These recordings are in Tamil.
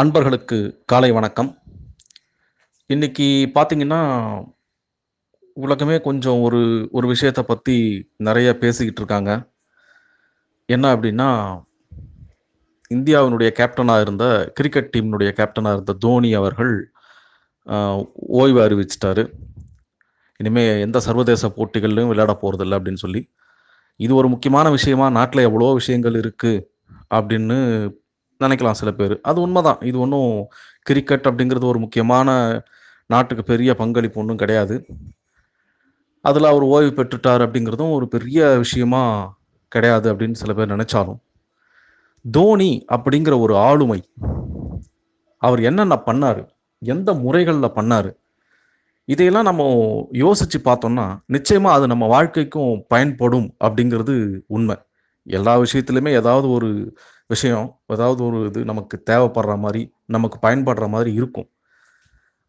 அன்பர்களுக்கு காலை வணக்கம். இன்னைக்கு பார்த்தீங்கன்னா, உலகமே கொஞ்சம் ஒரு ஒரு விஷயத்தை பற்றி நிறைய பேசிக்கிட்டு இருக்காங்க. என்ன அப்படின்னா இந்தியாவினுடைய கேப்டனாக இருந்த கிரிக்கெட் டீம்னுடைய கேப்டனாக இருந்த தோனி அவர்கள் ஓய்வு அறிவிச்சிட்டாரு இனிமேல் எந்த சர்வதேச போட்டிகள்லையும் விளையாட போகிறதில்ல அப்படின்னு சொல்லி. இது ஒரு முக்கியமான விஷயமா நாட்டில் எவ்வளோ விஷயங்கள் இருக்குது அப்படின்னு நினைக்கலாம் சில பேர். அது உண்மைதான். இது ஒன்றும் கிரிக்கெட் அப்படிங்கிறது ஒரு முக்கியமான நாட்டுக்கு பெரிய பங்களிப்பு ஒன்றும் கிடையாது. அதில் அவர் ஓய்வு பெற்றுட்டார் அப்படிங்கிறதும் ஒரு பெரிய விஷயமா கிடையாது அப்படின்னு சில பேர் நினைச்சாலும். தோனி அப்படிங்கிற ஒரு ஆளுமை, அவர் என்னென்ன பண்ணார்? எந்த முறைகளில் பண்ணார்? இதையெல்லாம் நம்ம யோசித்து பார்த்தோம்னா, நிச்சயமாக அது நம்ம வாழ்க்கைக்கும் பயன்படும் அப்படிங்கிறது உண்மை. எல்லா விஷயத்துலையுமே ஏதாவது ஒரு விஷயம், ஏதாவது ஒரு இது நமக்கு தேவைப்படுற மாதிரி நமக்கு பயன்படுற மாதிரி இருக்கும்.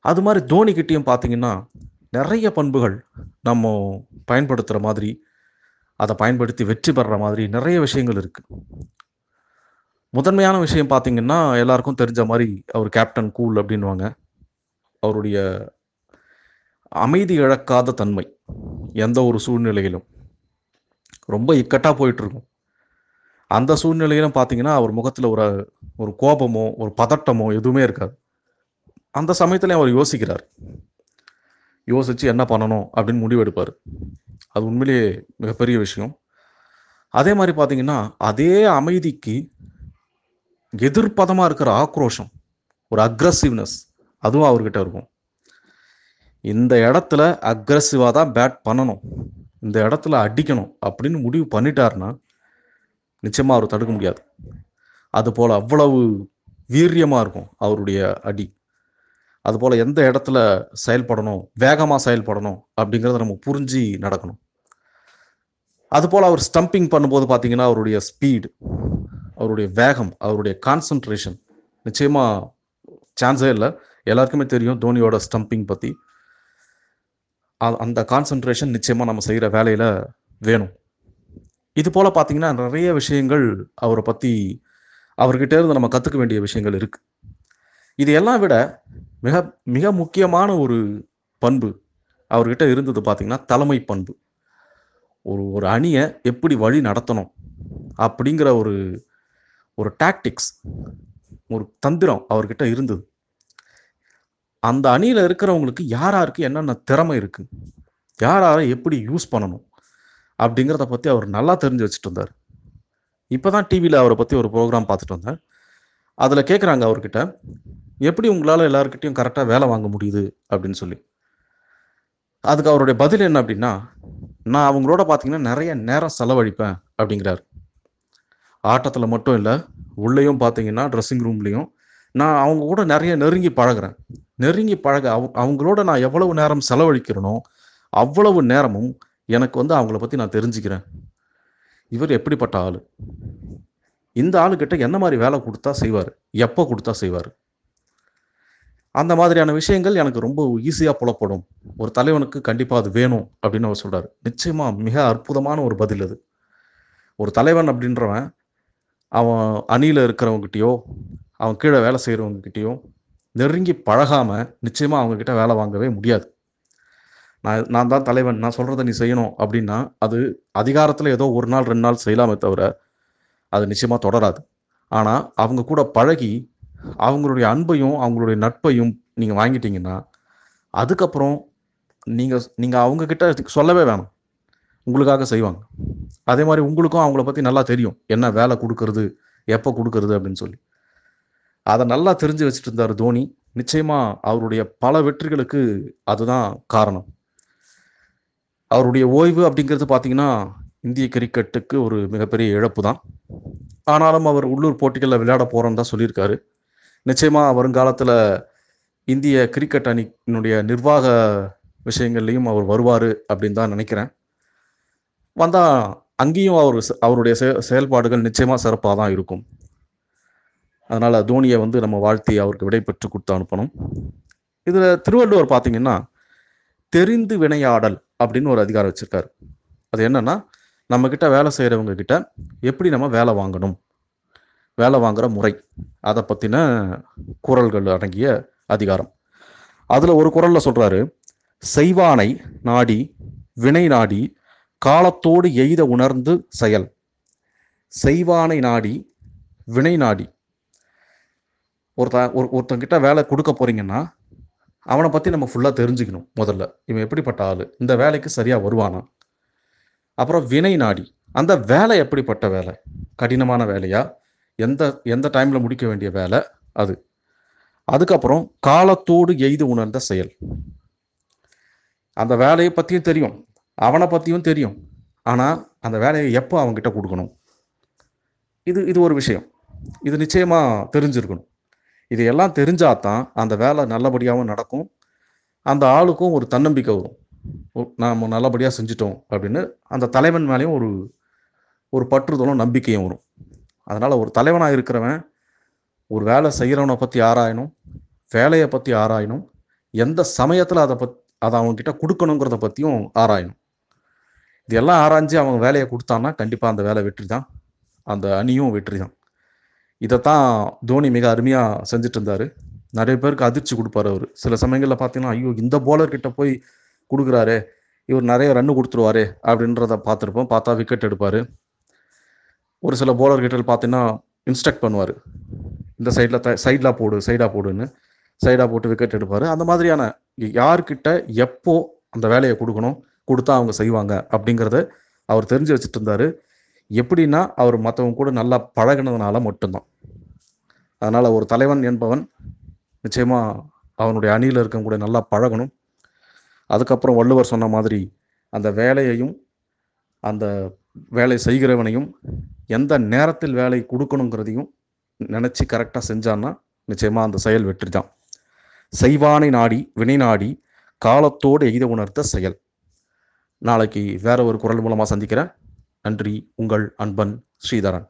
அது மாதிரி தோனிக்கிட்டேயும் பார்த்தீங்கன்னா, நிறைய பண்புகள் நம்ம பயன்படுத்துகிற மாதிரி, அதை பயன்படுத்தி வெற்றி பெற மாதிரி நிறைய விஷயங்கள் இருக்குது முதன்மையான விஷயம் பார்த்திங்கன்னா எல்லாருக்கும் தெரிஞ்ச மாதிரி அவர் கேப்டன் கூல் அப்படின்வாங்க அவருடைய அமைதி இழக்காத தன்மை. எந்த ஒரு சூழ்நிலையிலும். ரொம்ப இக்கட்டாக போயிட்டுருக்கும். அந்த சூழ்நிலையிலும் பார்த்தீங்கன்னா, அவர் முகத்தில் ஒரு ஒரு கோபமோ, ஒரு பதட்டமோ எதுவுமே இருக்காது. அந்த சமயத்தில் அவர் யோசிக்கிறார். யோசித்து என்ன பண்ணணும் அப்படின்னு முடிவெடுப்பார் அது உண்மையிலேயே மிகப்பெரிய விஷயம். அதே மாதிரி பார்த்தீங்கன்னா, அதே அமைதிக்கு எதிர்ப்பதமாக இருக்கிற ஆக்ரோஷம், ஒரு அக்ரஸிவ்னஸ் அதுவும் அவர்கிட்ட இருக்கும். இந்த இடத்துல அக்ரஸிவாக தான் பேட் பண்ணணும். இந்த இடத்துல அடிக்கணும் அப்படின்னு முடிவு பண்ணிட்டாருன்னா, நிச்சயமாக அவர் தடுக்க முடியாது. அதுபோல் அவ்வளவு வீரியமாக இருக்கும் அவருடைய அடி. அதுபோல் எந்த இடத்துல செயல்படணும், வேகமாக செயல்படணும் அப்படிங்கிறத நம்ம புரிஞ்சு நடக்கணும். அதுபோல் அவர் ஸ்டம்பிங் பண்ணும்போது பார்த்தீங்கன்னா, அவருடைய ஸ்பீடு அவருடைய வேகம், அவருடைய கான்சன்ட்ரேஷன் நிச்சயமாக சான்ஸே இல்லை எல்லாருக்குமே தெரியும் தோனியோட ஸ்டம்பிங் பற்றி அந்த கான்சன்ட்ரேஷன் நிச்சயமாக நம்ம செய்கிற வேலையில் வேணும். இது போல் பார்த்தீங்கன்னா, நிறைய விஷயங்கள் அவரை பற்றி அவர்கிட்ட இருந்து நம்ம கற்றுக்க வேண்டிய விஷயங்கள் இருக்கு. இது எல்லாம் விட மிக மிக முக்கியமான ஒரு பண்பு அவர்கிட்ட இருந்தது பார்த்தீங்கன்னா, தலைமை பண்பு. ஒரு ஒரு அணியை எப்படி வழி நடத்தணும்? அப்படிங்கிற ஒரு ஒரு டாக்டிக்ஸ் ஒரு தந்திரம் அவர்கிட்ட இருந்தது. அந்த அணியில் இருக்கிறவங்களுக்கு யார் யாருக்கு என்னென்ன திறமை இருக்குது யார் எப்படி யூஸ் பண்ணணும்? அப்படிங்கிறத பற்றி அவர் நல்லா தெரிஞ்சு வச்சுட்டு இருந்தார் இப்போ தான் டிவியில் அவரை பற்றி ஒரு ப்ரோக்ராம் பார்த்துட்டு வந்தேன். அதில் கேட்குறாங்க அவர்கிட்ட, "எப்படி உங்களால் எல்லாருக்கிட்டையும் கரெக்டாக வேலை வாங்க முடியுது?" அப்படின்னு சொல்லி. அதுக்கு அவருடைய பதில் என்ன அப்படின்னா "நான் அவங்களோட பார்த்தீங்கன்னா, நிறைய நேரம் செலவழிப்பேன்" அப்படிங்கிறார் ஆட்டத்தில் மட்டும் இல்லை உள்ளேயும் பார்த்தீங்கன்னா, ட்ரெஸ்ஸிங் ரூம்லேயும் நான் அவங்க கூட நிறைய நெருங்கி பழகுறேன். நெருங்கி பழக அவ அவங்களோட நான் எவ்வளவு நேரம் செலவழிக்கிறேனோ, அவ்வளவு நேரமும் எனக்கு வந்து அவங்கள பற்றி நான் தெரிஞ்சுக்கிறேன். இவர் எப்படிப்பட்ட ஆள் இந்த ஆளுக்கிட்ட என்ன மாதிரி வேலை கொடுத்தா செய்வார் எப்போ கொடுத்தா செய்வார் அந்த மாதிரியான விஷயங்கள் எனக்கு ரொம்ப ஈஸியாக புலப்படும். ஒரு தலைவனுக்கு கண்டிப்பாக அது வேணும் அப்படின்னு அவர் சொல்கிறார் நிச்சயமாக மிக அற்புதமான ஒரு பதில் அது. ஒரு தலைவன் அப்படின்றவன் அவன் அணியில் இருக்கிறவங்ககிட்டயோ, அவன் கீழே வேலை செய்கிறவங்ககிட்டயோ நெருங்கி பழகாமல் நிச்சயமாக அவங்கக்கிட்ட வேலை வாங்கவே முடியாது. நான் நான் தான் தலைவன், நான் சொல்கிறத நீ செய்யணும் அப்படின்னா அது அதிகாரத்தில் ஏதோ ஒரு நாள், ரெண்டு நாள் செய்யலாமே தவிர, அது நிச்சயமாக தொடராது. ஆனால் அவங்க கூட பழகி, அவங்களுடைய அன்பையும், அவங்களுடைய நட்பையும் நீங்கள் வாங்கிட்டீங்கன்னா, அதுக்கப்புறம் நீங்கள் நீங்கள் அவங்கக்கிட்ட சொல்லவே வேணாம். உங்களுக்காக செய்வாங்க. அதே மாதிரி உங்களுக்கும் அவங்கள பற்றி நல்லா தெரியும். என்ன வேலை கொடுக்கறது எப்போ கொடுக்கறது அப்படின்னு சொல்லி. அதை நல்லா தெரிஞ்சு வச்சுட்டு இருந்தார் தோனி. நிச்சயமாக அவருடைய பல வெற்றிகளுக்கு அதுதான் காரணம். அவருடைய ஓய்வு அப்படிங்கிறது பார்த்தீங்கன்னா, இந்திய கிரிக்கெட்டுக்கு ஒரு மிகப்பெரிய இழப்பு தான். ஆனாலும் அவர் உள்ளூர் போட்டிகளில் விளையாட போகிறோன்னு தான் சொல்லியிருக்காரு. நிச்சயமாக வருங்காலத்தில் இந்திய கிரிக்கெட் அணியினுடைய நிர்வாக விஷயங்கள்லையும் அவர் வருவார் அப்படின்னு தான் நினைக்கிறேன் வந்தால் அங்கேயும் அவர் அவருடைய செ செயல்பாடுகள் நிச்சயமாக சிறப்பாக தான் இருக்கும். அதனால் தோனியை வந்து நம்ம வாழ்த்தி அவருக்கு விடை பெற்று அனுப்பணும். இதில் திருவள்ளுவர் பார்த்தீங்கன்னா, தெரிந்து வினையாடல் அப்படின்னு ஒரு அதிகாரம் வச்சுருக்காரு அது என்னன்னா, நம்ம வேலை செய்கிறவங்க கிட்ட எப்படி நம்ம வேலை வாங்கணும்? வேலை வாங்குகிற முறை. அதை பற்றின குரல்கள் அடங்கிய அதிகாரம் அதில் ஒரு குரலில் சொல்கிறாரு செய்வானை நாடி வினை நாடி காலத்தோடு எய்த உணர்ந்து செயல் செய்வானை நாடி வினை நாடி ஒருத்த ஒரு ஒருத்தங்கிட்ட வேலை கொடுக்க போறீங்கன்னா அவனை பற்றி நம்ம ஃபுல்லாக தெரிஞ்சுக்கணும் முதல்ல. இவன் எப்படிப்பட்ட ஆள்? இந்த வேலைக்கு சரியாக வருவானா? அப்புறம் வினை நாடி. அந்த வேலை எப்படிப்பட்ட வேலை? கடினமான வேலையா? எந்த எந்த டைமில் முடிக்க வேண்டிய வேலை? அது. அதுக்கப்புறம் காலத்தோடு எய்து உணர்ந்த செயல். அந்த வேலையை பற்றியும் தெரியும். அவனை பற்றியும் தெரியும். ஆனால் அந்த வேலையை எப்போ அவங்ககிட்ட கொடுக்கணும்? இது இது ஒரு விஷயம். இது நிச்சயமாக தெரிஞ்சிருக்கணும். இது எல்லாம் தெரிஞ்சாதான் அந்த வேலை நல்லபடியாகவும் நடக்கும். அந்த ஆளுக்கும் ஒரு தன்னம்பிக்கை வரும். ஓ, நாம நல்லபடியாக செஞ்சிட்டோம் அப்படின்னு அந்த தலைவன் மேலேயும் ஒரு ஒரு பற்றுதலும் நம்பிக்கையும் வரும். அதனால் ஒரு தலைவனாக இருக்கிறவன் ஒரு வேலை செய்கிறவனை பற்றி ஆராயணும் வேலையை பற்றி ஆராயணும் எந்த சமயத்தில் அதை பத் அதை அவங்கக்கிட்ட கொடுக்கணுங்கிறத பற்றியும் ஆராயணும். இதெல்லாம் ஆராய்ஞ்சு அவங்க வேலையை கொடுத்தான்னா கண்டிப்பாக அந்த வேலை வெற்றி தான் அந்த அணியும் வெற்றி தான் இதைத்தான் தோனி மிக அருமையாக செஞ்சுட்டு இருந்தார் நிறைய பேருக்கு அதிர்ச்சி கொடுப்பாரு அவர். சில சமயங்களில் பார்த்தீங்கன்னா ஐயோ இந்த bowler கிட்ட போய் கொடுக்குறாரு இவர் நிறைய ரன்னு கொடுத்துருவாரு அப்படின்றத பார்த்துருப்போம். பார்த்தா விக்கெட் எடுப்பார். ஒரு சில bowler கிட்ட பார்த்தீங்கன்னா இன்ஸ்ட்ரக்ட் பண்ணுவார். இந்த சைடில் த சைடில் போடு சைடாக போடுன்னு சைடாக போட்டு விக்கெட் எடுப்பார். அந்த மாதிரியான யார்கிட்ட எப்போ அந்த வேலையை கொடுக்கணும் கொடுத்தா அவங்க செய்வாங்க அப்படிங்கிறத அவர் தெரிஞ்சு வச்சுட்டு இருந்தார் எப்படின்னா அவர் மற்றவங்க கூட நல்லா பழகுனதுனால மட்டும்தான். அதனால் ஒரு தலைவன் என்பவன் நிச்சயமாக அவனுடைய அணியில் இருக்கவங்க கூட நல்லா பழகணும். அதுக்கப்புறம் வள்ளுவர் சொன்ன மாதிரி அந்த வேலையையும் அந்த வேலை செய்கிறவனையும் எந்த நேரத்தில் வேலை கொடுக்கணுங்கிறதையும் நினச்சி கரெக்டாக செஞ்சான்னா நிச்சயமாக அந்த செயல் வெற்றி தான். செய்வானை நாடி வினை நாடி காலத்தோடு எய்த உணர்த்த செயல். நாளைக்கு வேற ஒரு குரல் மூலமாக சந்திக்கிறேன். நன்றி. உங்கள் அன்பன் ஸ்ரீதரன்.